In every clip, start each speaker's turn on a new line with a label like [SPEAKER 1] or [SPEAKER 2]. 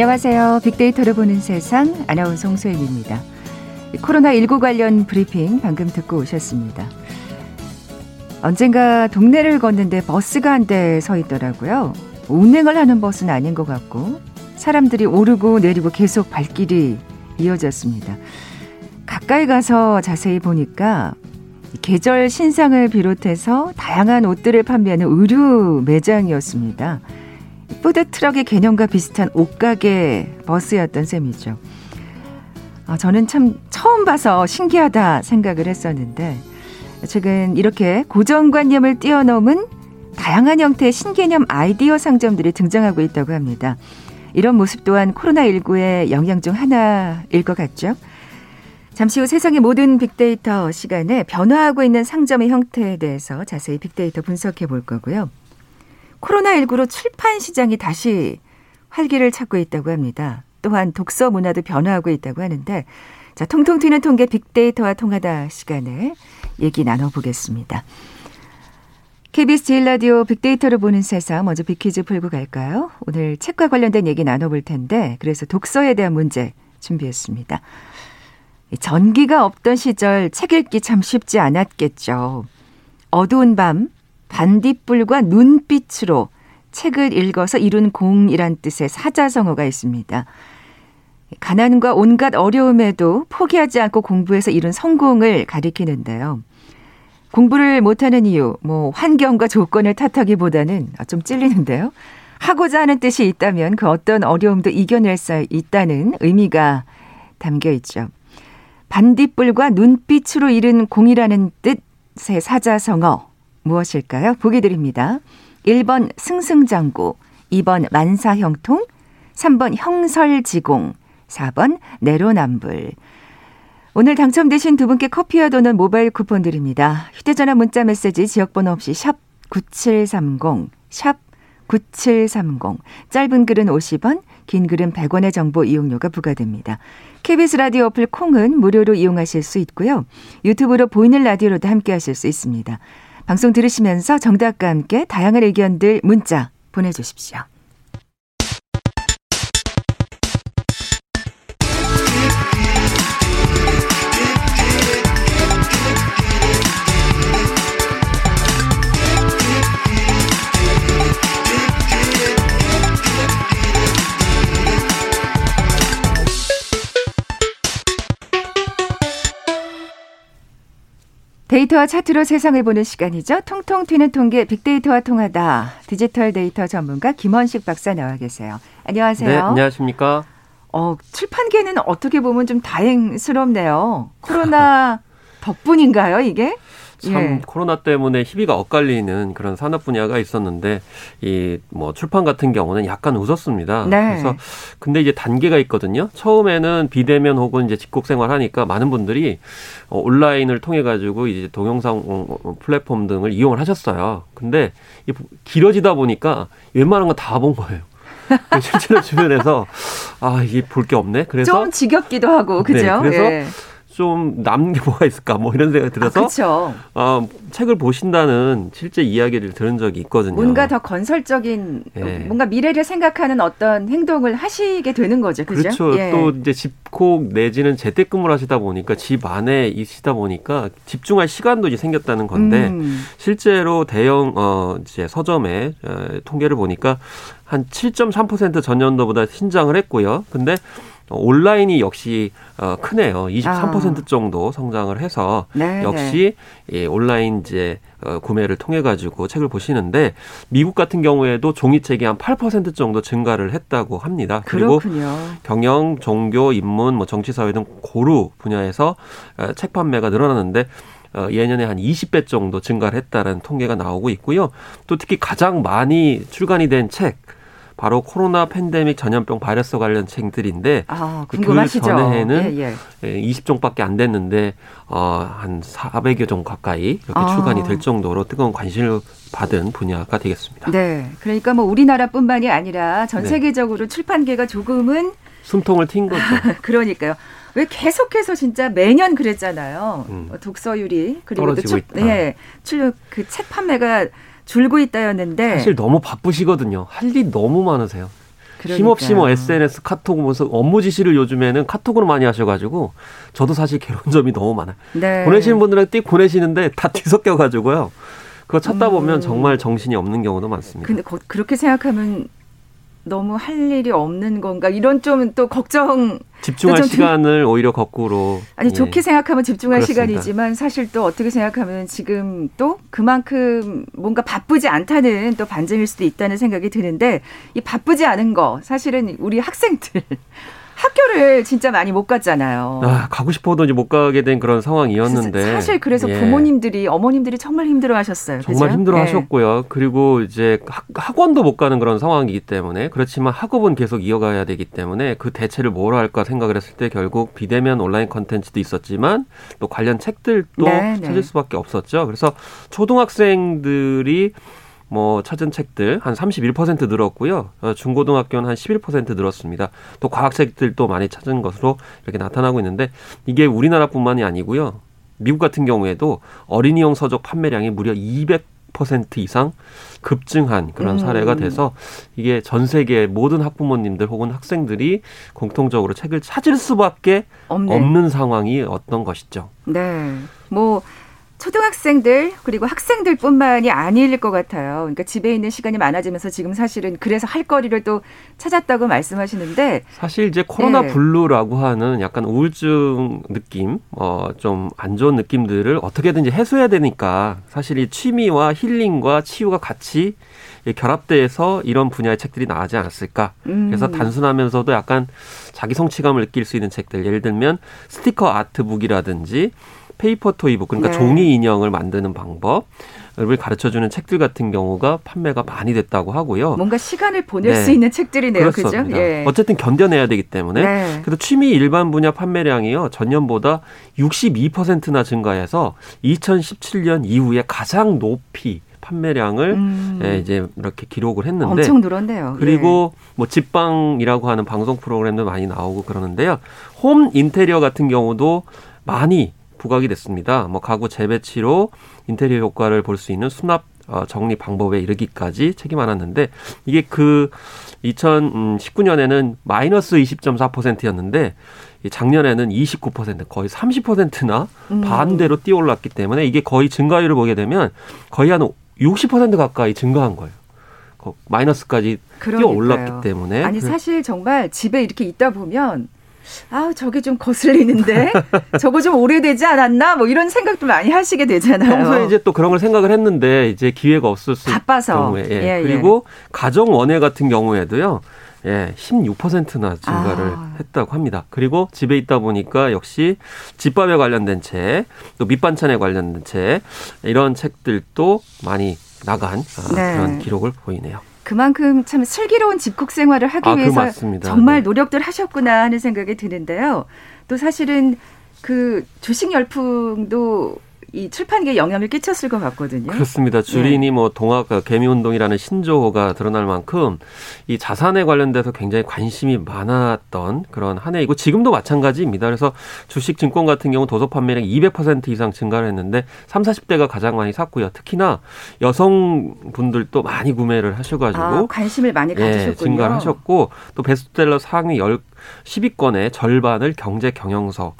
[SPEAKER 1] 안녕하세요. 빅데이터를 보는 세상 아나운서 홍소연입니다. 코로나19 관련 브리핑 방금 듣고 오셨습니다. 언젠가 동네를 걷는데 버스가 한 대 서 있더라고요. 운행을 하는 버스는 아닌 것 같고 사람들이 오르고 내리고 계속 발길이 이어졌습니다. 가까이 가서 자세히 보니까 계절 신상을 비롯해서 다양한 옷들을 판매하는 의류 매장이었습니다. 푸드트럭의 개념과 비슷한 옷가게 버스였던 셈이죠. 아, 저는 참 처음 봐서 신기하다 생각을 했었는데 최근 이렇게 고정관념을 뛰어넘은 다양한 형태의 신개념 아이디어 상점들이 등장하고 있다고 합니다. 이런 모습 또한 코로나19의 영향 중 하나일 것 같죠. 잠시 후 세상의 모든 빅데이터 시간에 변화하고 있는 상점의 형태에 대해서 자세히 빅데이터 분석해 볼 거고요. 코로나19로 출판 시장이 다시 활기를 찾고 있다고 합니다. 또한 독서 문화도 변화하고 있다고 하는데 자, 통통 튀는 통계 빅데이터와 통하다 시간에 얘기 나눠보겠습니다. KBS 제일 라디오 빅데이터를 보는 세상 먼저 빅퀴즈 풀고 갈까요? 오늘 책과 관련된 얘기 나눠볼 텐데 그래서 독서에 대한 문제 준비했습니다. 전기가 없던 시절 책 읽기 참 쉽지 않았겠죠. 어두운 밤 반딧불과 눈빛으로 책을 읽어서 이룬 공이란 뜻의 사자성어가 있습니다. 가난과 온갖 어려움에도 포기하지 않고 공부해서 이룬 성공을 가리키는데요. 공부를 못하는 이유, 뭐 환경과 조건을 탓하기보다는 좀 찔리는데요. 하고자 하는 뜻이 있다면 그 어떤 어려움도 이겨낼 수 있다는 의미가 담겨 있죠. 반딧불과 눈빛으로 이른 공이라는 뜻의 사자성어 무엇일까요? 보기 드립니다. 1번 승승장구, 2번 만사형통, 3번 형설지공, 4번 내로남불. 오늘 당첨되신 두 분께 커피와 도넛 모바일 쿠폰 드립니다. 휴대전화 문자 메시지 지역번호 없이 샵 9730, 샵 9730. 짧은 글은 50원, 긴 글은 100원의 정보 이용료가 부과됩니다. KBS 라디오 어플 콩은 무료로 이용하실 수 있고요. 유튜브로 보이는 라디오로도 함께 하실 수 있습니다. 방송 들으시면서 정답과 함께 다양한 의견들 문자 보내주십시오. 데이터와 차트로 세상을 보는 시간이죠. 통통 튀는 통계 빅데이터와 통하다. 디지털 데이터 전문가 김원식 박사 나와 계세요. 안녕하세요.
[SPEAKER 2] 네, 안녕하십니까?
[SPEAKER 1] 어, 출판계는 어떻게 보면 좀 다행스럽네요. 코로나 덕분인가요, 이게?
[SPEAKER 2] 참 예. 코로나 때문에 희비가 엇갈리는 그런 산업 분야가 있었는데 이 뭐 출판 같은 경우는 약간 웃었습니다. 네. 그래서 근데 이제 단계가 있거든요. 처음에는 비대면 혹은 이제 집콕 생활하니까 많은 분들이 어, 온라인을 통해 가지고 이제 동영상 어, 어, 플랫폼 등을 이용을 하셨어요. 근데 길어지다 보니까 웬만한 건 다 본 거예요. 실제로 주변에서 아 이게 볼 게 없네. 그래서
[SPEAKER 1] 좀 지겹기도 하고 그죠? 네,
[SPEAKER 2] 그래서 예. 좀 남는 게 뭐가 있을까 뭐 이런 생각이 들어서
[SPEAKER 1] 아,
[SPEAKER 2] 어, 책을 보신다는 실제 이야기를 들은 적이 있거든요.
[SPEAKER 1] 뭔가 더 건설적인 예. 뭔가 미래를 생각하는 어떤 행동을 하시게 되는 거죠. 그죠?
[SPEAKER 2] 그렇죠. 예. 또 이제 집 콕 내지는 재택근무를 하시다 보니까 집 안에 있으시다 보니까 집중할 시간도 이제 생겼다는 건데 음. 실제로 대형 어 이제 서점의 어, 통계를 보니까 한 7.3% 전년도보다 신장을 했고요. 근데 온라인이 역시 어, 크네요. 23% 아. 정도 성장을 해서 네, 역시 네. 예, 온라인 이제 어, 구매를 통해 가지고 책을 보시는데 미국 같은 경우에도 종이책이 한 8% 정도 증가를 했다고 합니다.
[SPEAKER 1] 그리고 그렇군요.
[SPEAKER 2] 경영, 종교, 인문, 뭐 정치, 사회 등 고루 분야에서 어, 책 판매가 늘어났는데 어, 예년에 한 20배 정도 증가를 했다는 통계가 나오고 있고요. 또 특히 가장 많이 출간이 된 책 바로 코로나 팬데믹 전염병 바이러스 관련 책들인데
[SPEAKER 1] 아, 그 궁금하시죠?
[SPEAKER 2] 그 전에는 예, 예. 20종밖에 안 됐는데 어, 한 400여 종 가까이 이렇게 아. 출간이 될 정도로 뜨거운 관심을 받은 분야가 되겠습니다.
[SPEAKER 1] 네. 그러니까 뭐 우리나라뿐만이 아니라 전 네. 세계적으로 네. 출판계가 조금은
[SPEAKER 2] 숨통을 튄 거죠.
[SPEAKER 1] 그러니까요. 왜 계속해서 진짜 매년 그랬잖아요. 음. 독서율이
[SPEAKER 2] 그리고 또 출,
[SPEAKER 1] 예, 그책 판매가 줄고 있다였는데
[SPEAKER 2] 사실 너무 바쁘시거든요. 할 일이 너무 많으세요. 힘없이 뭐 SNS 카톡 무슨 업무 지시를 요즘에는 카톡으로 많이 하셔가지고 저도 사실 괴로운 점이 너무 많아요. 네. 보내시는 분들은 띡 보내시는데 다 뒤섞여가지고요. 그거 찾다 보면 음. 정말 정신이 없는 경우도 많습니다.
[SPEAKER 1] 근데 거, 그렇게 생각하면 너무 할 일이 없는 건가 이런 좀 또 걱정
[SPEAKER 2] 집중할 좀 시간을 오히려 거꾸로
[SPEAKER 1] 아니 예. 좋게 생각하면 집중할 그렇습니다. 시간이지만 사실 또 어떻게 생각하면 지금 또 그만큼 뭔가 바쁘지 않다는 또 반증일 수도 있다는 생각이 드는데 이 바쁘지 않은 거 사실은 우리 학생들 학교를 진짜 많이 못 갔잖아요.
[SPEAKER 2] 아, 가고 싶어도 이제 못 가게 된 그런 상황이었는데.
[SPEAKER 1] 사실 그래서 예. 부모님들이 어머님들이 정말 힘들어 하셨어요.
[SPEAKER 2] 정말 힘들어 하셨고요. 예. 그리고 이제 학원도 못 가는 그런 상황이기 때문에 그렇지만 학업은 계속 이어가야 되기 때문에 그 대체를 뭘 할까 생각을 했을 때 결국 비대면 온라인 컨텐츠도 있었지만 또 관련 책들도 네, 네. 찾을 수밖에 없었죠. 그래서 초등학생들이 뭐 찾은 책들 한 31% 늘었고요. 어, 중고등학교는 한 11% 늘었습니다. 또 과학책들도 많이 찾은 것으로 이렇게 나타나고 있는데 이게 우리나라뿐만이 아니고요. 미국 같은 경우에도 어린이용 서적 판매량이 무려 200% 이상 급증한 그런 사례가 음. 돼서 이게 전 세계 모든 학부모님들 혹은 학생들이 공통적으로 책을 찾을 수밖에 없네. 없는 상황이 어떤 것이죠.
[SPEAKER 1] 네. 뭐 초등학생들 그리고 학생들뿐만이 아닐 것 같아요. 그러니까 집에 있는 시간이 많아지면서 지금 사실은 그래서 할 거리를 또 찾았다고 말씀하시는데
[SPEAKER 2] 사실 이제 코로나 네. 블루라고 하는 약간 우울증 느낌, 어 좀 안 좋은 느낌들을 어떻게든지 해소해야 되니까 사실 이 취미와 힐링과 치유가 같이 결합돼서 이런 분야의 책들이 나오지 않았을까. 음. 그래서 단순하면서도 약간 자기 성취감을 느낄 수 있는 책들, 예를 들면 스티커 아트북이라든지 페이퍼 토이북 그러니까 네. 종이 인형을 만드는 방법 을 가르쳐 주는 책들 같은 경우가 판매가 많이 됐다고 하고요.
[SPEAKER 1] 뭔가 시간을 보낼 네. 수 있는 책들이네요, 그렇죠?
[SPEAKER 2] 예. 어쨌든 견뎌내야 되기 때문에 네. 그래서 취미 일반 분야 판매량이요 전년보다 62%나 증가해서 2017년 이후에 가장 높이 판매량을 음. 예, 이제 이렇게 기록을 했는데
[SPEAKER 1] 엄청 늘었네요.
[SPEAKER 2] 그리고 예. 뭐 집방이라고 하는 방송 프로그램도 많이 나오고 그러는데요. 홈 인테리어 같은 경우도 많이 부각이 됐습니다. 뭐 가구 재배치로 인테리어 효과를 볼 수 있는 수납 어, 정리 방법에 이르기까지 책이 많았는데 이게 그 2019년에는 마이너스 20.4%였는데 작년에는 29% 거의 30%나 음. 반대로 뛰어올랐기 때문에 이게 거의 증가율을 보게 되면 거의 한 60% 가까이 증가한 거예요. 마이너스까지 뛰어올랐기 때문에
[SPEAKER 1] 아니 사실 정말 집에 이렇게 있다 보면 아, 저게 좀 거슬리는데 저거 좀 오래되지 않았나? 뭐 이런 생각도 많이 하시게 되잖아요.
[SPEAKER 2] 평소에 이제 또 그런 걸 생각을 했는데 이제 기회가 없었을 바빠서. 경우에 예. 예, 예. 그리고 예. 가정 원예 같은 경우에도요. 예, 16%나 증가를 아. 했다고 합니다. 그리고 집에 있다 보니까 역시 집밥에 관련된 책, 또 밑반찬에 관련된 책, 이런 책들도 많이 나간 아, 네. 그런 기록을 보이네요.
[SPEAKER 1] 그만큼 참 슬기로운 집콕 생활을 하기 아, 위해서 정말 네. 노력들 하셨구나 하는 생각이 드는데요. 또 사실은 그 주식 열풍도 이 출판계에 영향을 끼쳤을 것 같거든요.
[SPEAKER 2] 그렇습니다. 주린이 네. 뭐 동학 개미 운동이라는 신조어가 드러날 만큼 이 자산에 관련돼서 굉장히 관심이 많았던 그런 한 해이고 지금도 마찬가지입니다. 그래서 주식 증권 같은 경우 도서 판매량 200% 이상 증가를 했는데 3, 40대가 가장 많이 샀고요. 특히나 여성분들도 많이 구매를 하셔 가지고 아,
[SPEAKER 1] 관심을 많이 예, 가지셨군요. 예,
[SPEAKER 2] 증가를 하셨고 또 베스트셀러 상위 10 10위권의 절반을 경제 경영서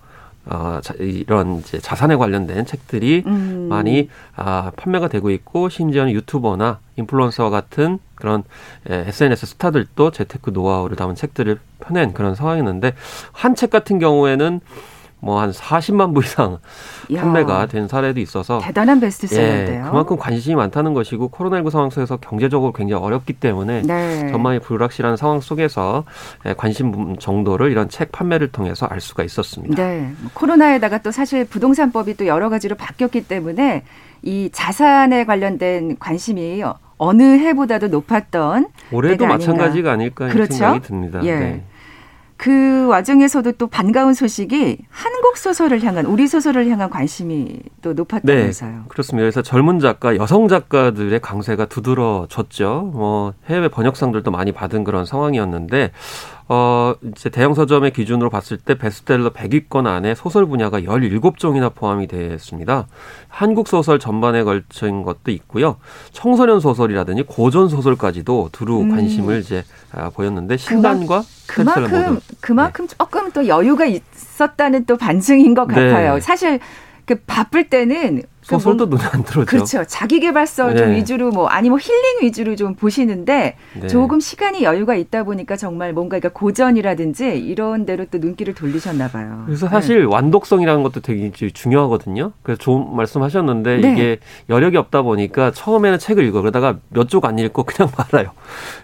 [SPEAKER 2] 어, 자, 이런 이제 자산에 관련된 책들이 음. 많이 아, 판매가 되고 있고 심지어는 유튜버나 인플루언서와 같은 그런 예, SNS 스타들도 재테크 노하우를 담은 책들을 펴낸 그런 상황이었는데 한 책 같은 경우에는 뭐 한 40만 부 이상 야, 판매가 된 사례도 있어서
[SPEAKER 1] 대단한 베스트셀러인데요.
[SPEAKER 2] 예, 그만큼 관심이 많다는 것이고 코로나19 상황 속에서 경제적으로 굉장히 어렵기 때문에 네. 전망이 불확실한 상황 속에서 예, 관심 정도를 이런 책 판매를 통해서 알 수가 있었습니다.
[SPEAKER 1] 네. 뭐 코로나에다가 또 사실 부동산법이 또 여러 가지로 바뀌었기 때문에 이 자산에 관련된 관심이 어느 해보다도 높았던
[SPEAKER 2] 올해도 마찬가지가 아닐까 그렇죠? 생각이 듭니다. 예. 네.
[SPEAKER 1] 그 와중에서도 또 반가운 소식이 한국 소설을 향한 우리 소설을 향한 관심이 또 높았다면서요. 네,
[SPEAKER 2] 그렇습니다. 그래서 젊은 작가, 여성 작가들의 강세가 두드러졌죠. 뭐 해외 번역상들도 많이 받은 그런 상황이었는데 어, 이제 대형 서점의 기준으로 봤을 때 베스트셀러 100위권 안에 소설 분야가 17종이나 포함이 되었습니다. 한국 소설 전반에 걸친 것도 있고요. 청소년 소설이라든지 고전 소설까지도 두루 음. 관심을 이제 아, 보였는데 신단과
[SPEAKER 1] 그만큼 그만큼 네. 조금 또 여유가 있었다는 또 반증인 것 같아요. 네. 사실 그 바쁠 때는
[SPEAKER 2] 그 소설도 눈에 안 들어오죠.
[SPEAKER 1] 그렇죠. 자기 개발서 네. 좀 위주로 뭐 아니 뭐 힐링 위주로 좀 보시는데 네. 조금 시간이 여유가 있다 보니까 정말 뭔가 그러니까 고전이라든지 이런 데로 또 눈길을 돌리셨나 봐요.
[SPEAKER 2] 그래서 사실 네. 완독성이라는 것도 되게 중요하거든요. 그래서 좋은 말씀하셨는데 네. 이게 여력이 없다 보니까 처음에는 책을 읽어 그러다가 몇 쪽 안 읽고 그냥 말아요.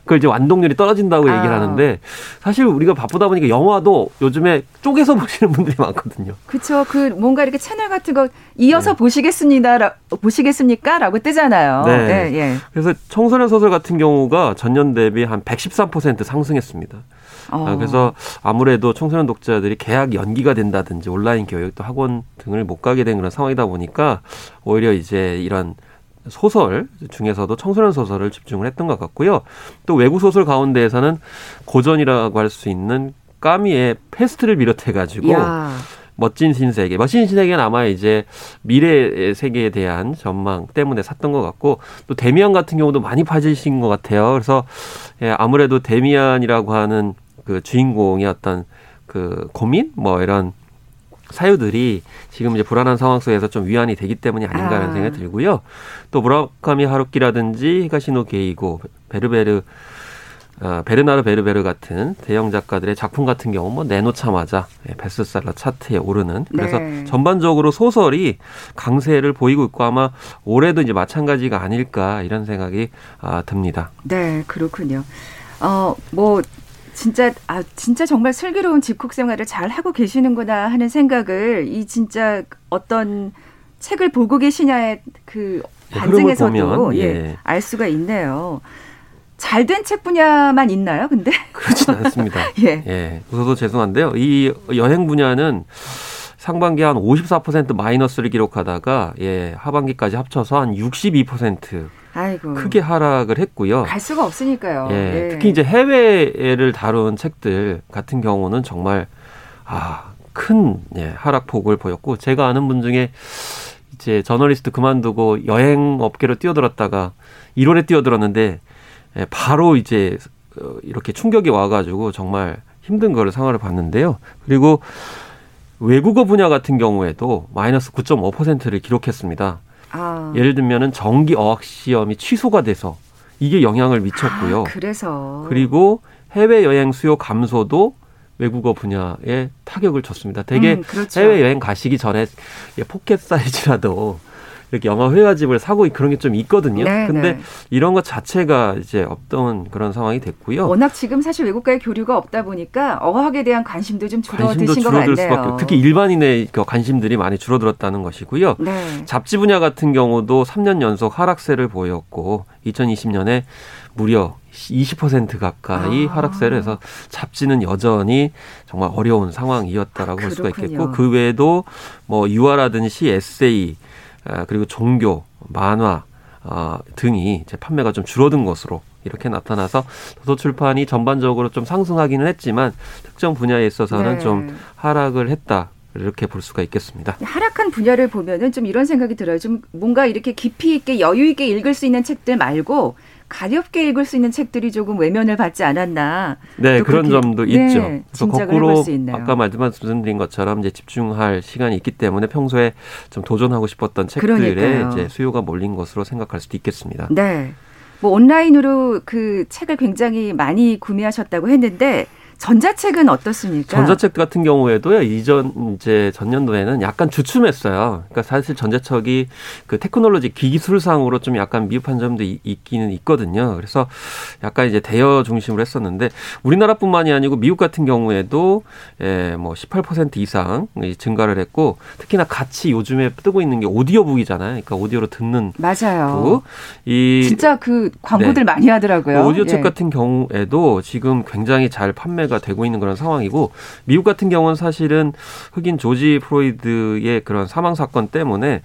[SPEAKER 2] 그걸 이제 완독률이 떨어진다고 아. 얘기를 하는데 사실 우리가 바쁘다 보니까 영화도 요즘에 쪼개서 보시는 분들이 많거든요.
[SPEAKER 1] 그렇죠. 그 뭔가 이렇게 채널 같은 거 이어서 네. 보시겠습니다. 보시겠습니까? 라고 뜨잖아요. 네. 네. 예.
[SPEAKER 2] 그래서 청소년 소설 같은 경우가 전년 대비 한 113% 상승했습니다. 어. 아, 그래서 아무래도 청소년 독자들이 계약 연기가 된다든지 온라인 교육도 학원 등을 못 가게 된 그런 상황이다 보니까 오히려 이제 이런 소설 중에서도 청소년 소설을 집중을 했던 것 같고요. 또 외국 소설 가운데에서는 고전이라고 할 수 있는 까미의 패스트를 비롯해 가지고 멋진 신세계. 멋진 신세계는 아마 이제 미래 세계에 대한 전망 때문에 샀던 것 같고 또 데미안 같은 경우도 많이 파지신 것 같아요. 그래서 예, 아무래도 데미안이라고 하는 그 주인공의 어떤 그 고민 뭐 이런 사유들이 지금 이제 불안한 상황 속에서 좀 위안이 되기 때문이 아닌가라는 아. 생각이 들고요. 또 무라카미 하루키라든지 히가시노 게이고 베르베르 어, 베르나르 베르베르 같은 대형 작가들의 작품 같은 경우 뭐 내놓자마자 예, 베스트셀러 차트에 오르는 그래서 네. 전반적으로 소설이 강세를 보이고 있고 아마 올해도 이제 마찬가지가 아닐까 이런 생각이 아, 듭니다.
[SPEAKER 1] 네, 그렇군요. 어, 뭐 진짜 아 진짜 정말 슬기로운 집콕 생활을 잘 하고 계시는구나 하는 생각을 이 진짜 어떤 책을 보고 계시냐의 그 네, 반증에서도 예, 예, 알 수가 있네요. 잘 된 책 분야만 있나요, 근데?
[SPEAKER 2] 그렇진 않습니다. 예. 예. 웃어도 죄송한데요. 이 여행 분야는 상반기 한 54% 마이너스를 기록하다가 예, 하반기까지 합쳐서 한 62% 아이고. 크게 하락을 했고요.
[SPEAKER 1] 갈 수가 없으니까요.
[SPEAKER 2] 예, 예. 특히 이제 해외를 다룬 책들 같은 경우는 정말 아, 큰 예, 하락폭을 보였고 제가 아는 분 중에 이제 저널리스트 그만두고 여행 업계로 뛰어들었다가 1월에 뛰어들었는데 예, 바로 이제 어, 이렇게 충격이 와가지고 정말 힘든 거를 상황을 봤는데요. 그리고 외국어 분야 같은 경우에도 마이너스 9.5%를 기록했습니다. 아. 예를 들면은 정기 어학 시험이 취소가 돼서 이게 영향을 미쳤고요. 아,
[SPEAKER 1] 그래서
[SPEAKER 2] 그리고 해외 여행 수요 감소도 외국어 분야에 타격을 줬습니다. 되게 음, 그렇죠. 해외 여행 가시기 전에 포켓 사이즈라도 이렇게 영화 회화집을 사고 그런 게 좀 있거든요. 네, 근데 네. 이런 것 자체가 이제 없던 그런 상황이 됐고요.
[SPEAKER 1] 워낙 지금 사실 외국과의 교류가 없다 보니까 어학에 대한 관심도 좀 줄어드신 것 같네요. 수밖에,
[SPEAKER 2] 특히 일반인의 그 관심들이 많이 줄어들었다는 것이고요. 네. 잡지 분야 같은 경우도 3년 연속 하락세를 보였고 2020년에 무려 20% 가까이 아. 하락세를 해서 잡지는 여전히 정말 어려운 상황이었다라고 아, 볼 수가 있겠고 그 외에도 뭐 유화라든지 에세이 아, 그리고 종교, 만화 어, 등이 이제 판매가 좀 줄어든 것으로 이렇게 나타나서 도서출판이 전반적으로 좀 상승하기는 했지만 특정 분야에 있어서는 네. 좀 하락을 했다. 이렇게 볼 수가 있겠습니다.
[SPEAKER 1] 하락한 분야를 보면은 좀 이런 생각이 들어요. 좀 뭔가 이렇게 깊이 있게 여유 있게 읽을 수 있는 책들 말고 가볍게 읽을 수 있는 책들이 조금 외면을 받지 않았나.
[SPEAKER 2] 네, 그런 점도 네, 있죠. 그래서 거꾸로 아까 말씀드린 것처럼 이제 집중할 시간이 있기 때문에 평소에 좀 도전하고 싶었던 책들에 그러니까요. 이제 수요가 몰린 것으로 생각할 수도 있겠습니다.
[SPEAKER 1] 네. 뭐 온라인으로 그 책을 굉장히 많이 구매하셨다고 했는데 전자책은 어떻습니까?
[SPEAKER 2] 전자책 같은 경우에도요, 이전, 이제 전년도에는 약간 주춤했어요. 그러니까 사실 전자책이 그 테크놀로지 기술상으로 좀 약간 미흡한 점도 있기는 있거든요. 그래서 약간 이제 대여 중심으로 했었는데 우리나라뿐만이 아니고 미국 같은 경우에도 예, 뭐 18% 이상 증가를 했고 특히나 같이 요즘에 뜨고 있는 게 오디오북이잖아요. 그러니까 오디오로 듣는
[SPEAKER 1] 맞아요. 북. 이 진짜 그 광고들 네. 많이 하더라고요.
[SPEAKER 2] 오디오책 예. 같은 경우에도 지금 굉장히 잘 판매가 화제가 되고 있는 그런 상황이고 미국 같은 경우는 사실은 흑인 조지 프로이드의 그런 사망 사건 때문에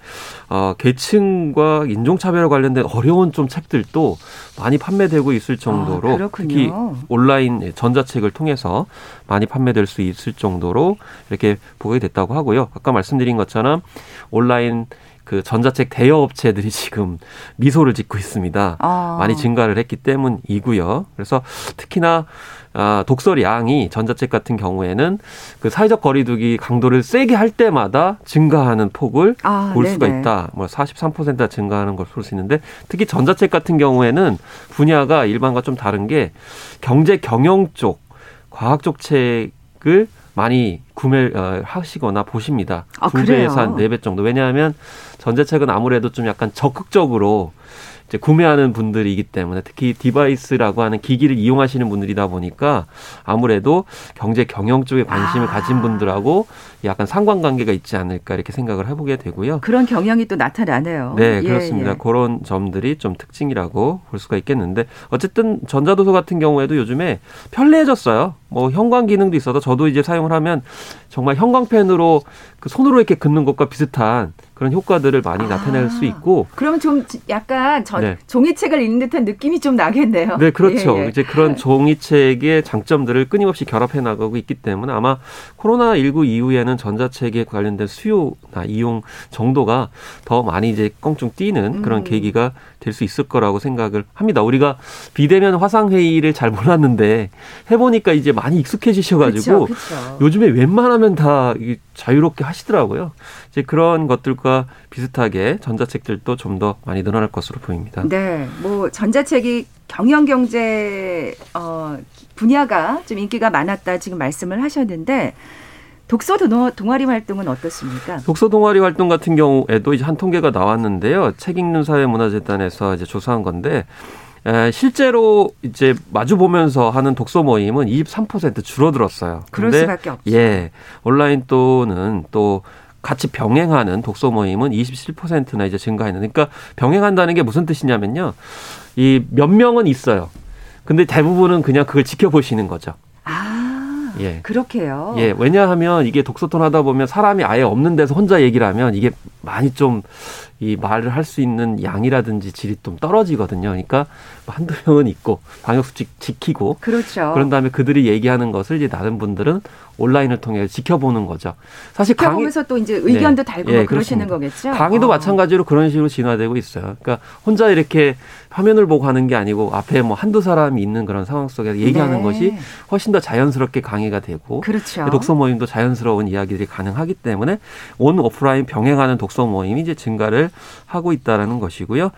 [SPEAKER 2] 어 계층과 인종차별에 관련된 어려운 좀 책들도 많이 판매되고 있을 정도로 아, 특히 온라인 전자책을 통해서 많이 판매될 수 있을 정도로 이렇게 보게 됐다고 하고요. 아까 말씀드린 것처럼 온라인 그 전자책 대여 업체들이 지금 미소를 짓고 있습니다. 아. 많이 증가를 했기 때문이고요. 그래서 특히나 아, 독서량이 전자책 같은 경우에는 그 사회적 거리두기 강도를 세게 할 때마다 증가하는 폭을 아, 볼 네네. 수가 있다. 뭐 43%가 증가하는 걸 볼 수 있는데 특히 전자책 같은 경우에는 분야가 일반과 좀 다른 게 경제 경영 쪽, 과학 쪽 책을 많이 구매를 어, 하시거나 보십니다. 아, 두 배에서 한 네 배 정도. 왜냐하면 전자책은 아무래도 좀 약간 적극적으로 구매하는 분들이기 때문에 특히 device라고 하는 기기를 이용하시는 분들이다 보니까 아무래도 경제 경영 쪽에 관심을 아. 가진 분들하고 약간 상관관계가 있지 않을까 이렇게 생각을 해보게 되고요.
[SPEAKER 1] 그런 경향이 또 나타나네요.
[SPEAKER 2] 네, 예, 그렇습니다. 예. 그런 점들이 좀 특징이라고 볼 수가 있겠는데 어쨌든 전자도서 같은 경우에도 요즘에 편리해졌어요. 뭐 형광 기능도 있어서 저도 이제 사용을 하면 정말 형광펜으로 그 손으로 이렇게 긋는 것과 비슷한 그런 효과들을 많이 아, 나타낼 수 있고.
[SPEAKER 1] 그러면 좀 약간 저, 네. 종이책을 읽는 듯한 느낌이 좀 나겠네요.
[SPEAKER 2] 네, 그렇죠. 예, 예. 이제 그런 종이책의 장점들을 끊임없이 결합해 나가고 있기 때문에 아마 코로나 19 이후에는 전자책에 관련된 수요나 이용 정도가 더 많이 이제 껑충 뛰는 그런 음. 계기가 될 수 있을 거라고 생각을 합니다. 우리가 비대면 화상 회의를 잘 몰랐는데 해보니까 이제 많이 익숙해지셔가지고 그쵸, 그쵸. 요즘에 웬만하면 다 자유롭게 하시더라고요. 이제 그런 것들 과 비슷하게 전자책들도 좀 더 많이 늘어날 것으로 보입니다.
[SPEAKER 1] 네, 뭐 전자책이 경영 경제 어, 분야가 좀 인기가 많았다 지금 말씀을 하셨는데 독서 동아리 활동은 어떻습니까?
[SPEAKER 2] 독서 동아리 활동 같은 경우에도 이제 한 통계가 나왔는데요. 책 읽는 사회 문화재단에서 이제 조사한 건데 에, 실제로 이제 마주 보면서 하는 독서 모임은 23% 줄어들었어요.
[SPEAKER 1] 그럴 수밖에 없죠.
[SPEAKER 2] 예, 온라인 또는 또 같이 병행하는 독서 모임은 27%나 이제 증가했는. 그러니까 병행한다는 게 무슨 뜻이냐면요. 이 몇 명은 있어요. 근데 대부분은 그냥 그걸 지켜보시는 거죠.
[SPEAKER 1] 아, 예. 그렇게요.
[SPEAKER 2] 예, 왜냐하면 이게 독서톤 하다 보면 사람이 아예 없는 데서 혼자 얘기를 하면 이게 많이 좀 이 말을 할 수 있는 양이라든지 질이 좀 떨어지거든요. 그러니까 뭐 한두 명은 있고 방역수칙 지키고
[SPEAKER 1] 그렇죠.
[SPEAKER 2] 그런 다음에 그들이 얘기하는 것을 이제 다른 분들은 온라인을 통해 지켜보는 거죠.
[SPEAKER 1] 사실 지켜보면서 강의, 또 이제 의견도 네. 달고 네, 그러시는 거겠죠.
[SPEAKER 2] 강의도 어. 마찬가지로 그런 식으로 진화되고 있어요. 그러니까 혼자 이렇게 화면을 보고 하는 게 아니고 앞에 뭐 한두 사람이 있는 그런 상황 속에서 얘기하는 네. 것이 훨씬 더 자연스럽게 강의가 되고
[SPEAKER 1] 그렇죠.
[SPEAKER 2] 독서 모임도 자연스러운 이야기들이 가능하기 때문에 온 오프라인 병행하는 독서 모임이 이제 증가를 하고 있다라는 것이고요.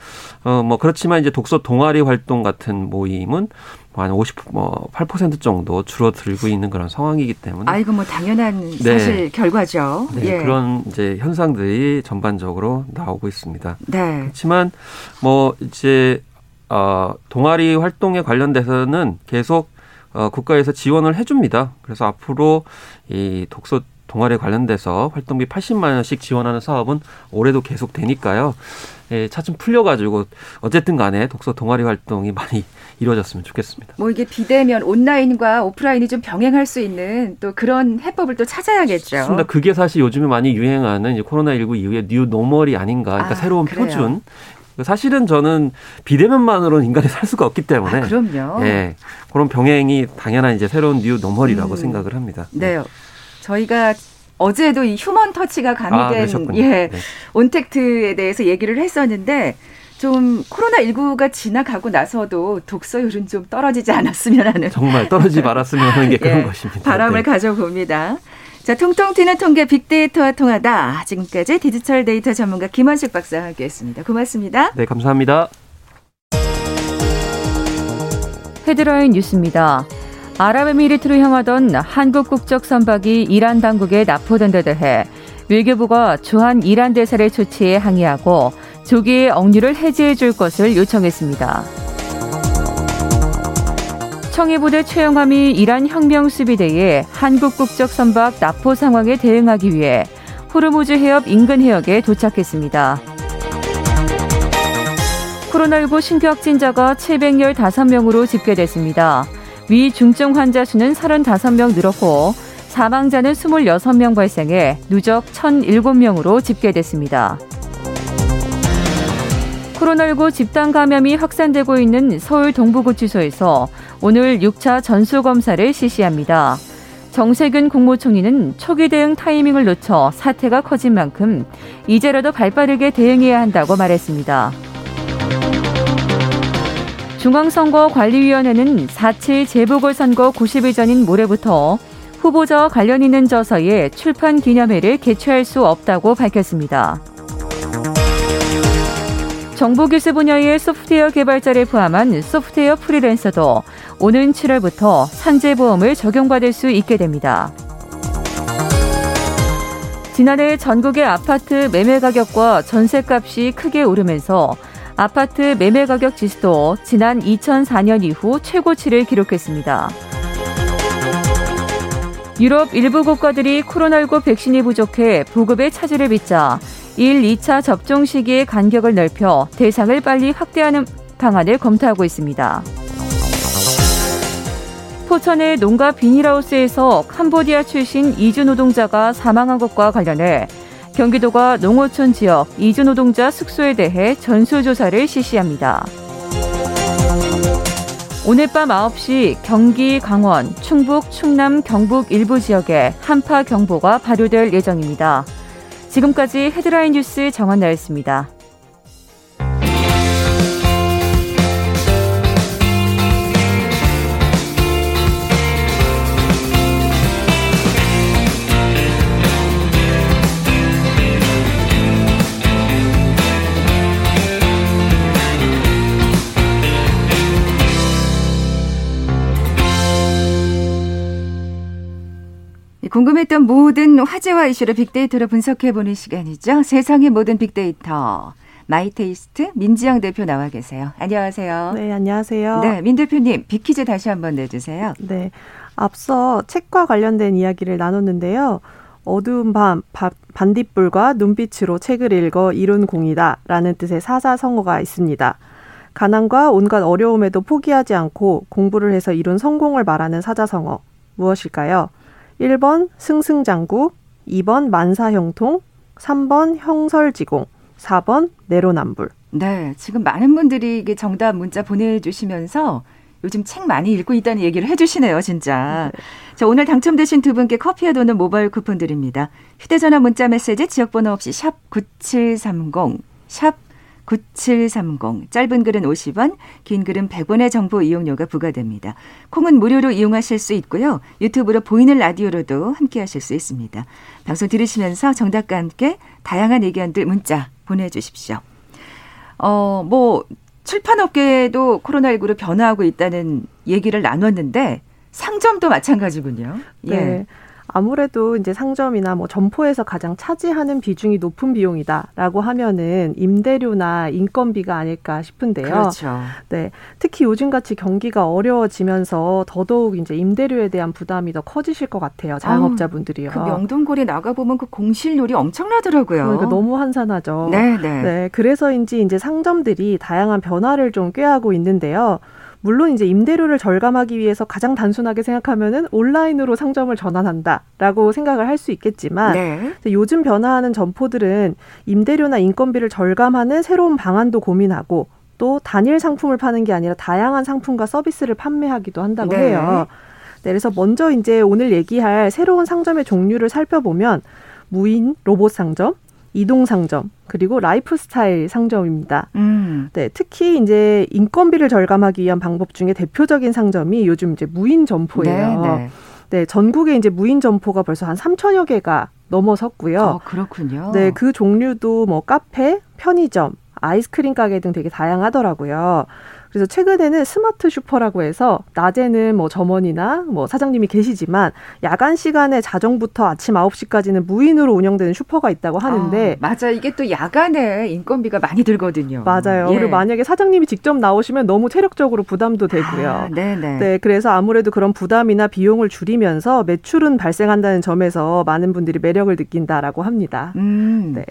[SPEAKER 2] 어 뭐 그렇지만 이제 독서 동아리 활동 같은 모임은 한 50, 뭐, 8% 정도 줄어들고 있는 그런 상황이기 때문에.
[SPEAKER 1] 아이고, 뭐, 당연한 네. 사실 결과죠.
[SPEAKER 2] 네, 예. 그런 이제 현상들이 전반적으로 나오고 있습니다.
[SPEAKER 1] 네.
[SPEAKER 2] 그렇지만, 뭐, 이제, 어, 동아리 활동에 관련돼서는 계속 어, 국가에서 지원을 해줍니다. 그래서 앞으로 이 독서 동아리에 관련돼서 활동비 80만 원씩 지원하는 사업은 올해도 계속 되니까요. 예, 차츰 풀려가지고 어쨌든 간에 독서 동아리 활동이 많이 이루어졌으면 좋겠습니다.
[SPEAKER 1] 뭐 이게 비대면 온라인과 오프라인이 좀 병행할 수 있는 또 그런 해법을 또 찾아야겠죠.
[SPEAKER 2] 맞습니다. 그게 사실 요즘에 많이 유행하는 이제 코로나19 이후에 new normal이 아닌가. 그러니까 아, 새로운 그래요. 표준. 사실은 저는 비대면만으로는 인간이 살 수가 없기 때문에. 아,
[SPEAKER 1] 그럼요.
[SPEAKER 2] 예. 그런 병행이 당연한 이제 새로운 new normal이라고 음. 생각을 합니다.
[SPEAKER 1] 네. 네. 저희가 어제도 이 human touch가 가미된 아, 예, 네. ontact에 대해서 얘기를 했었는데 좀 코로나19가 지나가고 나서도 독서율은 좀 떨어지지 않았으면 하는.
[SPEAKER 2] 정말 떨어지지 말았으면 하는 게 그런 예, 것입니다.
[SPEAKER 1] 바람을 네. 가져봅니다. 자, 통통 튀는 통계 빅데이터와 통하다. 지금까지 디지털 데이터 전문가 김원식 박사와 함께 했습니다. 고맙습니다.
[SPEAKER 2] 네, 감사합니다.
[SPEAKER 3] 헤드라인 뉴스입니다. 아랍에미리트로 향하던 한국 국적 선박이 이란 당국에 납포된 데 대해 외교부가 주한 이란 대사를 조치해 항의하고 조기에 억류를 해제해 줄 것을 요청했습니다. 청해부대 최영함이 이란 혁명수비대에 한국 국적 선박 납포 상황에 대응하기 위해 호르무즈 해협 인근 해역에 도착했습니다. 코로나19 신규 확진자가 715명으로 집계됐습니다. 위중증 환자 수는 35명 늘었고 사망자는 26명 발생해 누적 1,007명으로 집계됐습니다. 코로나19 집단 감염이 확산되고 있는 서울 동부구치소에서 오늘 6차 전수검사를 실시합니다. 정세균 국무총리는 초기 대응 타이밍을 놓쳐 사태가 커진 만큼 이제라도 발빠르게 대응해야 한다고 말했습니다. 중앙선거관리위원회는 4.7 재보궐선거 90일 전인 모레부터 후보자와 관련 있는 저서의 출판 기념회를 개최할 수 없다고 밝혔습니다. 정보 기술 분야의 소프트웨어 개발자를 포함한 소프트웨어 프리랜서도 오는 7월부터 산재보험을 적용받을 수 있게 됩니다. 지난해 전국의 아파트 매매 가격과 전세값이 크게 오르면서 아파트 매매 가격 지수도 지난 2004년 이후 최고치를 기록했습니다. 유럽 일부 국가들이 코로나19 백신이 부족해 보급의 차질을 빚자 1, 2차 접종 시기의 간격을 넓혀 대상을 빨리 확대하는 방안을 검토하고 있습니다. 포천의 농가 비닐하우스에서 캄보디아 출신 이주 노동자가 사망한 것과 관련해 경기도가 농어촌 지역 이주 노동자 숙소에 대해 전수조사를 실시합니다. 오늘 밤 9시 경기, 강원, 충북, 충남, 경북 일부 지역에 한파 경보가 발효될 예정입니다. 지금까지 헤드라인 뉴스 정원 나였습니다.
[SPEAKER 1] 궁금했던 모든 화제와 이슈를 빅데이터로 분석해보는 시간이죠. 세상의 모든 빅데이터. 마이테이스트 민지영 대표 나와 계세요. 안녕하세요.
[SPEAKER 4] 네, 안녕하세요.
[SPEAKER 1] 네, 민 대표님 빅퀴즈 다시 한번 내주세요.
[SPEAKER 4] 네, 앞서 책과 관련된 이야기를 나눴는데요. 어두운 밤, 반딧불과 눈빛으로 책을 읽어 이룬 공이다라는 뜻의 사자성어가 있습니다. 가난과 온갖 어려움에도 포기하지 않고 공부를 해서 이룬 성공을 말하는 사자성어 무엇일까요? 1번 승승장구, 2번 만사형통, 3번 형설지공, 4번 내로남불.
[SPEAKER 1] 네, 지금 많은 분들이 이게 정답 문자 보내주시면서 요즘 책 많이 읽고 있다는 얘기를 해주시네요, 진짜. 네. 자, 오늘 당첨되신 두 분께 커피와 도는 모바일 쿠폰 드립니다. 휴대전화 문자 메시지 지역번호 없이 샵 9730, 샵 9730 짧은 글은 50원, 긴 글은 100원의 정보 이용료가 부과됩니다. 콩은 무료로 이용하실 수 있고요. 유튜브로 보이는 라디오로도 함께 하실 수 있습니다. 방송 들으시면서 정답과 함께 다양한 의견들 문자 보내 주십시오. 어, 뭐 출판업계도 코로나19로 변화하고 있다는 얘기를 나눴는데 상점도 마찬가지군요.
[SPEAKER 4] 예. 네. 아무래도 이제 상점이나 뭐 점포에서 가장 차지하는 비중이 높은 비용이다라고 하면은 임대료나 인건비가 아닐까 싶은데요.
[SPEAKER 1] 그렇죠.
[SPEAKER 4] 네. 특히 요즘같이 경기가 어려워지면서 더더욱 이제 임대료에 대한 부담이 더 커지실 것 같아요. 자영업자분들이요.
[SPEAKER 1] 그 명동거리 나가 보면 그 공실률이 엄청나더라고요.
[SPEAKER 4] 그러니까 너무 한산하죠.
[SPEAKER 1] 네, 네.
[SPEAKER 4] 네. 그래서인지 이제 상점들이 다양한 변화를 좀 꾀하고 있는데요. 물론 이제 임대료를 절감하기 위해서 가장 단순하게 생각하면은 온라인으로 상점을 전환한다라고 생각을 할 수 있겠지만 네. 요즘 변화하는 점포들은 임대료나 인건비를 절감하는 새로운 방안도 고민하고 또 단일 상품을 파는 게 아니라 다양한 상품과 서비스를 판매하기도 한다고 네. 해요. 네, 그래서 먼저 이제 오늘 얘기할 새로운 상점의 종류를 살펴보면 무인 로봇 상점, 이동 상점 그리고 라이프 스타일 상점입니다. 음. 네, 특히 이제 인건비를 절감하기 위한 방법 중에 대표적인 상점이 요즘 이제 무인 점포예요. 네, 네. 네 전국에 이제 무인 점포가 벌써 한 3천여 개가 넘어섰고요.
[SPEAKER 1] 어, 그렇군요.
[SPEAKER 4] 네, 그 종류도 뭐 카페, 편의점, 아이스크림 가게 등 되게 다양하더라고요. 그래서 최근에는 스마트 슈퍼라고 해서 낮에는 뭐 점원이나 뭐 사장님이 계시지만 야간 시간에 자정부터 아침 9시까지는 무인으로 운영되는 슈퍼가 있다고 하는데
[SPEAKER 1] 아, 맞아 이게 또 야간에 인건비가 많이 들거든요.
[SPEAKER 4] 맞아요. 예. 그리고 만약에 사장님이 직접 나오시면 너무 체력적으로 부담도 되고요. 아,
[SPEAKER 1] 네네.
[SPEAKER 4] 네, 그래서 아무래도 그런 부담이나 비용을 줄이면서 매출은 발생한다는 점에서 많은 분들이 매력을 느낀다라고 합니다.
[SPEAKER 1] 음. 네.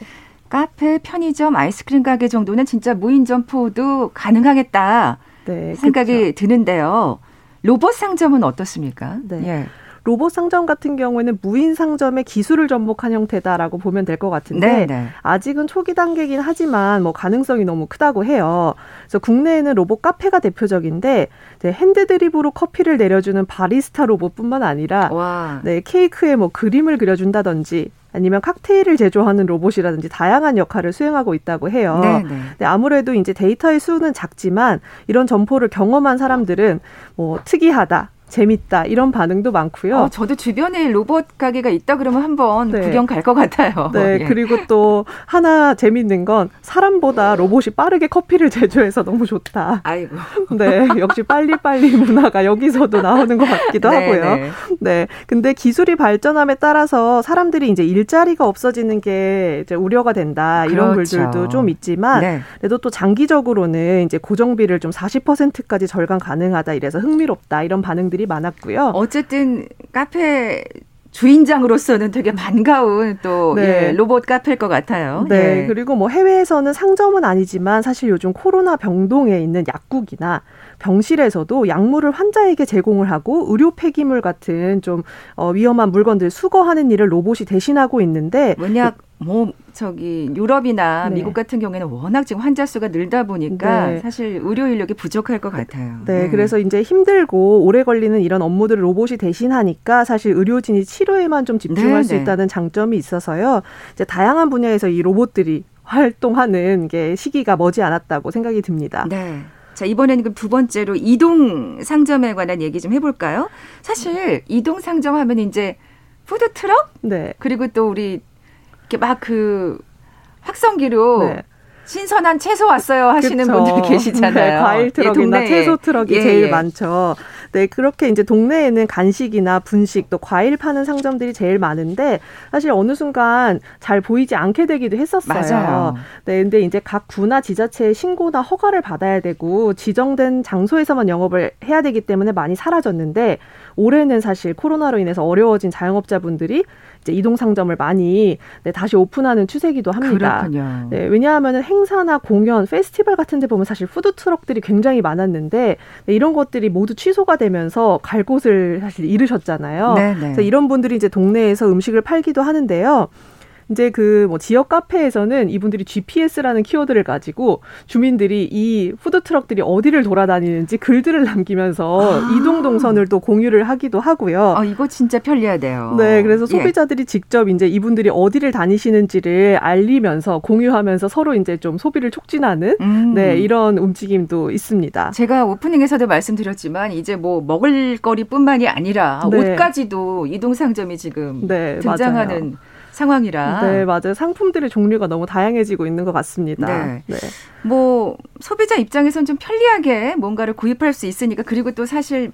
[SPEAKER 1] 카페, 편의점, 아이스크림 가게 정도는 진짜 무인 점포도 가능하겠다 네, 생각이 그렇죠. 드는데요. 로봇 상점은 어떻습니까?
[SPEAKER 4] 네. 예. 로봇 상점 같은 경우에는 무인 상점의 기술을 접목한 형태다라고 보면 될 것 같은데 네네. 네. 아직은 초기 단계긴 하지만 뭐 가능성이 너무 크다고 해요. 그래서 국내에는 로봇 카페가 대표적인데 hand drip으로 커피를 내려주는 바리스타 로봇뿐만 아니라 와. 네, 케이크에 뭐 그림을 그려준다든지 아니면 칵테일을 제조하는 로봇이라든지 다양한 역할을 수행하고 있다고 해요. 네네. 네. 아무래도 이제 데이터의 수는 작지만 이런 점포를 경험한 사람들은 뭐 특이하다, 재밌다 이런 반응도 많고요.
[SPEAKER 1] 어, 저도 주변에 로봇 가게가 있다 그러면 한번 네. 구경 갈 것 같아요.
[SPEAKER 4] 네, 예. 그리고 또 하나 재밌는 건 사람보다 로봇이 빠르게 커피를 제조해서 너무 좋다.
[SPEAKER 1] 아이고.
[SPEAKER 4] 네, 역시 빨리빨리 문화가 여기서도 나오는 것 같기도 네, 하고요. 네. 네, 근데 기술이 발전함에 따라서 사람들이 이제 일자리가 없어지는 게 이제 우려가 된다 이런 그렇죠. 글들도 좀 있지만 네. 그래도 또 장기적으로는 이제 고정비를 좀 40%까지 절감 가능하다 이래서 흥미롭다 이런 반응들이 분들이 많았고요.
[SPEAKER 1] 어쨌든 카페 주인장으로서는 되게 반가운 또 네. 예, 로봇 카페일 것 같아요.
[SPEAKER 4] 네. 예. 그리고 뭐 해외에서는 상점은 아니지만 사실 요즘 코로나 병동에 있는 약국이나 병실에서도 약물을 환자에게 제공을 하고 의료 폐기물 같은 좀 어, 위험한 물건들 수거하는 일을 로봇이 대신하고 있는데
[SPEAKER 1] 뭐냐 뭐 저기 유럽이나 네. 미국 같은 경우에는 워낙 지금 환자 수가 늘다 보니까 네. 사실 의료 인력이 부족할 것 같아요.
[SPEAKER 4] 네, 네, 그래서 이제 힘들고 오래 걸리는 이런 업무들을 로봇이 대신하니까 사실 의료진이 치료에만 좀 집중할 네, 수 네. 있다는 장점이 있어서요. 이제 다양한 분야에서 이 로봇들이 활동하는 게 시기가 머지 않았다고 생각이 듭니다.
[SPEAKER 1] 네. 자, 이번에는 그럼 두 번째로 이동 상점에 관한 얘기 좀 해볼까요? 사실 이동 상점 하면 이제 푸드 트럭? 네. 그리고 또 우리 이렇게 막 그 확성기로 네. 신선한 채소 왔어요 하시는 그쵸. 분들 계시잖아요. 네,
[SPEAKER 4] 과일 트럭이나 예, 채소 트럭이 예, 제일 예. 많죠. 네, 그렇게 이제 동네에는 간식이나 분식 또 과일 파는 상점들이 제일 많은데 사실 어느 순간 잘 보이지 않게 되기도 했었어요.
[SPEAKER 1] 맞아요.
[SPEAKER 4] 네, 근데 이제 각 구나 지자체의 신고나 허가를 받아야 되고 지정된 장소에서만 영업을 해야 되기 때문에 많이 사라졌는데 올해는 사실 코로나로 인해서 어려워진 자영업자분들이 이제 이동 상점을 많이 네, 다시 오픈하는 추세기도 합니다.
[SPEAKER 1] 그렇군요.
[SPEAKER 4] 네, 왜냐하면 행사나 공연, 페스티벌 같은 데 보면 사실 푸드 트럭들이 굉장히 많았는데 네, 이런 것들이 모두 취소가 되면서 갈 곳을 사실 잃으셨잖아요. 네네. 네. 그래서 이런 분들이 이제 동네에서 음식을 팔기도 하는데요. 이제 그 뭐 지역 카페에서는 이분들이 GPS라는 키워드를 가지고 주민들이 이 푸드 트럭들이 어디를 돌아다니는지 글들을 남기면서 아. 이동 동선을 또 공유를 하기도 하고요.
[SPEAKER 1] 아, 이거 진짜 편리하대요.
[SPEAKER 4] 네, 그래서 예. 소비자들이 예. 직접 이제 이분들이 어디를 다니시는지를 알리면서 공유하면서 서로 이제 좀 소비를 촉진하는 음. 네, 이런 움직임도 있습니다.
[SPEAKER 1] 제가 오프닝에서도 말씀드렸지만 이제 뭐 먹을거리뿐만이 아니라 네. 옷까지도 이동 상점이 지금 네, 등장하는 맞아요. 상황이라.
[SPEAKER 4] 네, 맞아요. 상품들의 종류가 너무 다양해지고 있는 것 같습니다. 네. 네.
[SPEAKER 1] 뭐 소비자 입장에선 좀 편리하게 뭔가를 구입할 수 있으니까 그리고 또 사실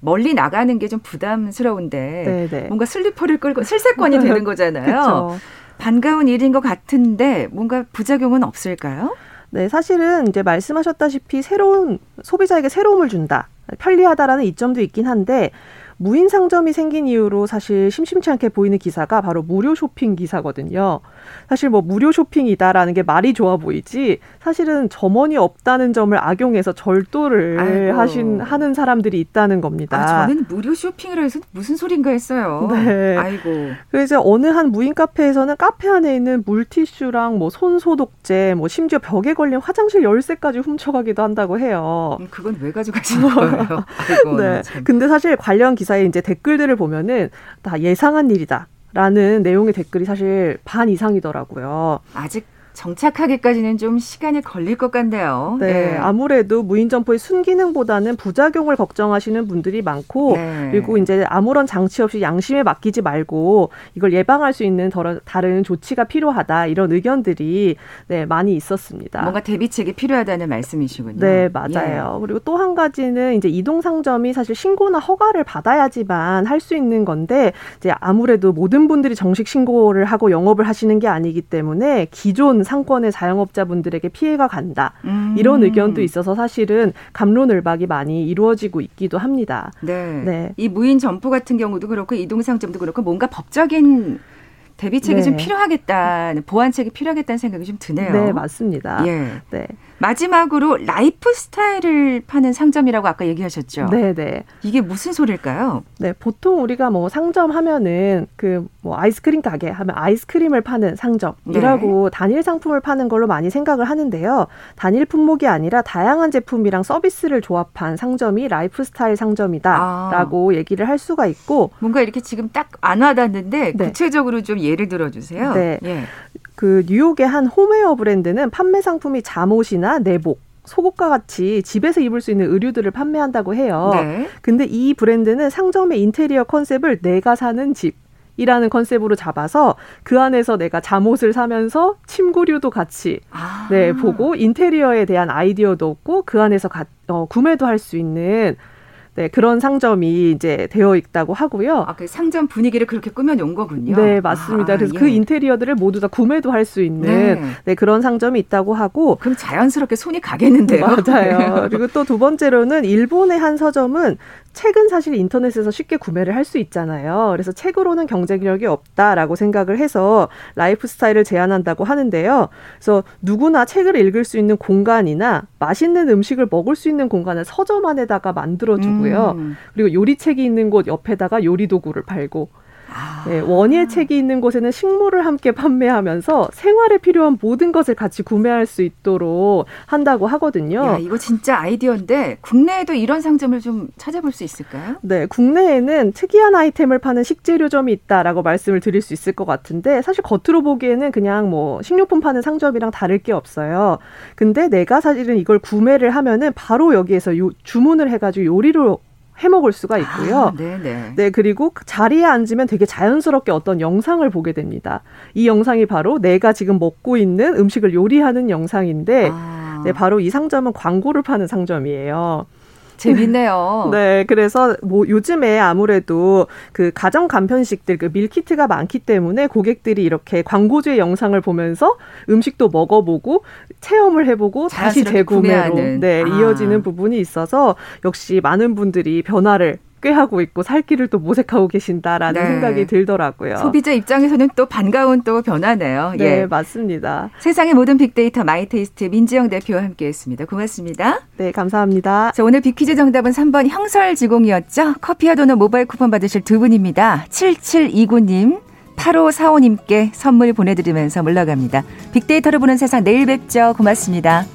[SPEAKER 1] 멀리 나가는 게 좀 부담스러운데 네네. 네. 뭔가 슬리퍼를 끌고 슬세권이 되는 거잖아요. 반가운 일인 것 같은데 뭔가 부작용은 없을까요?
[SPEAKER 4] 네, 사실은 이제 말씀하셨다시피 새로운 소비자에게 새로움을 준다. 편리하다라는 이점도 있긴 한데 무인 상점이 생긴 이후로 사실 심심치 않게 보이는 기사가 바로 무료 쇼핑 기사거든요. 사실 뭐 무료 쇼핑이다라는 게 말이 좋아 보이지 사실은 점원이 없다는 점을 악용해서 절도를 아이고. 하신 하는 사람들이 있다는 겁니다.
[SPEAKER 1] 아, 저는 무료 쇼핑이라 해서 무슨 소린가 했어요.
[SPEAKER 4] 네.
[SPEAKER 1] 아이고.
[SPEAKER 4] 그래서 어느 한 무인 카페에서는 카페 안에 있는 물티슈랑 뭐 손소독제, 뭐 심지어 벽에 걸린 화장실 열쇠까지 훔쳐가기도 한다고 해요.
[SPEAKER 1] 음, 그건 왜 가져가신 거예요? 아이고,
[SPEAKER 4] 네. 참. 근데 사실 관련 기사에 이제 댓글들을 보면은 다 예상한 일이다. 라는 내용의 댓글이 사실 반 이상이더라고요.
[SPEAKER 1] 아직 정착하기까지는 좀 시간이 걸릴 것 같네요.
[SPEAKER 4] 네, 네. 아무래도 무인 점포의 순기능보다는 부작용을 걱정하시는 분들이 많고 네. 그리고 이제 아무런 장치 없이 양심에 맡기지 말고 이걸 예방할 수 있는 다른 조치가 필요하다 이런 의견들이 네, 많이 있었습니다.
[SPEAKER 1] 뭔가 대비책이 필요하다는 말씀이시군요.
[SPEAKER 4] 네, 맞아요. 예. 그리고 또 한 가지는 이제 이동 상점이 사실 신고나 허가를 받아야지만 할 수 있는 건데 이제 아무래도 모든 분들이 정식 신고를 하고 영업을 하시는 게 아니기 때문에 기존 상권의 자영업자분들에게 피해가 간다. 음. 이런 의견도 있어서 사실은 감론을박이 많이 이루어지고 있기도 합니다.
[SPEAKER 1] 네. 네. 이 무인 점포 같은 경우도 그렇고 이동 상점도 그렇고 뭔가 법적인 대비책이 네. 좀 필요하겠다는 보완책이 필요하겠다는 생각이 좀 드네요.
[SPEAKER 4] 네, 맞습니다. 예.
[SPEAKER 1] 네. 마지막으로 라이프 스타일을 파는 상점이라고 아까 얘기하셨죠.
[SPEAKER 4] 네, 네.
[SPEAKER 1] 이게 무슨 소리일까요?
[SPEAKER 4] 네, 보통 우리가 뭐 상점 하면은 그 뭐 아이스크림 가게 하면 아이스크림을 파는 상점이라고 네. 단일 상품을 파는 걸로 많이 생각을 하는데요. 단일 품목이 아니라 다양한 제품이랑 서비스를 조합한 상점이 라이프 스타일 상점이다라고 아. 얘기를 할 수가 있고
[SPEAKER 1] 뭔가 이렇게 지금 딱 안 와닿는데 네. 구체적으로 좀 예를 들어 주세요.
[SPEAKER 4] 네. 예. 그 뉴욕의 한 홈웨어 브랜드는 판매 상품이 잠옷이나 내복 속옷과 같이 집에서 입을 수 있는 의류들을 판매한다고 해요. 네. 근데 이 브랜드는 상점의 인테리어 컨셉을 내가 사는 집 이라는 컨셉으로 잡아서 그 안에서 내가 잠옷을 사면서 침구류도 같이 아. 네 보고 인테리어에 대한 아이디어도 얻고 그 안에서 가, 어, 구매도 할 수 있는 네, 그런 상점이 이제 되어 있다고 하고요.
[SPEAKER 1] 아, 그 상점 분위기를 그렇게 꾸며놓은 거군요.
[SPEAKER 4] 네, 맞습니다. 아, 그래서 그 예. 그 인테리어들을 모두 다 구매도 할 수 있는 네. 네. 그런 상점이 있다고 하고.
[SPEAKER 1] 그럼 자연스럽게 손이 가겠는데요.
[SPEAKER 4] 맞아요. 그리고 또 두 번째로는 일본의 한 서점은 책은 사실 인터넷에서 쉽게 구매를 할 수 있잖아요. 그래서 책으로는 경쟁력이 없다라고 생각을 해서 라이프 스타일을 제안한다고 하는데요. 그래서 누구나 책을 읽을 수 있는 공간이나 맛있는 음식을 먹을 수 있는 공간을 서점 안에다가 만들어주고요. 음. 그리고 요리책이 있는 곳 옆에다가 요리 도구를 팔고 네, 원예 책이 있는 곳에는 식물을 함께 판매하면서 생활에 필요한 모든 것을 같이 구매할 수 있도록 한다고 하거든요.
[SPEAKER 1] 야, 이거 진짜 아이디어인데 국내에도 이런 상점을 좀 찾아볼 수 있을까요?
[SPEAKER 4] 네, 국내에는 특이한 아이템을 파는 식재료점이 있다라고 말씀을 드릴 수 있을 것 같은데 사실 겉으로 보기에는 그냥 뭐 식료품 파는 상점이랑 다를 게 없어요. 근데 내가 사실은 이걸 구매를 하면은 바로 여기에서 요, 주문을 해가지고 요리로 해 먹을 수가 있고요. 아, 네네. 네, 그리고 그 자리에 앉으면 되게 자연스럽게 어떤 영상을 보게 됩니다. 이 영상이 바로 내가 지금 먹고 있는 음식을 요리하는 영상인데, 아. 네, 바로 이 상점은 광고를 파는 상점이에요.
[SPEAKER 1] 재밌네요.
[SPEAKER 4] 네, 그래서 뭐 요즘에 아무래도 그 가정 간편식들 그 밀키트가 많기 때문에 고객들이 이렇게 광고주의 영상을 보면서 음식도 먹어보고 체험을 해보고 다시 재구매로 네, 아. 이어지는 부분이 있어서 역시 많은 분들이 변화를 꾀하고 있고 살 길을 또 모색하고 계신다라는 네. 생각이 들더라고요.
[SPEAKER 1] 소비자 입장에서는 또 반가운 또 변화네요.
[SPEAKER 4] 네, 예. 맞습니다.
[SPEAKER 1] 세상의 모든 빅데이터 마이테이스트 민지영 대표와 함께했습니다. 고맙습니다.
[SPEAKER 4] 네, 감사합니다.
[SPEAKER 1] 자, 오늘 빅퀴즈 정답은 3번 형설지공이었죠. 커피와 도넛 모바일 쿠폰 받으실 두 분입니다. 7729님. 8545님께 선물 보내드리면서 물러갑니다. 빅데이터를 보는 세상 내일 뵙죠. 고맙습니다.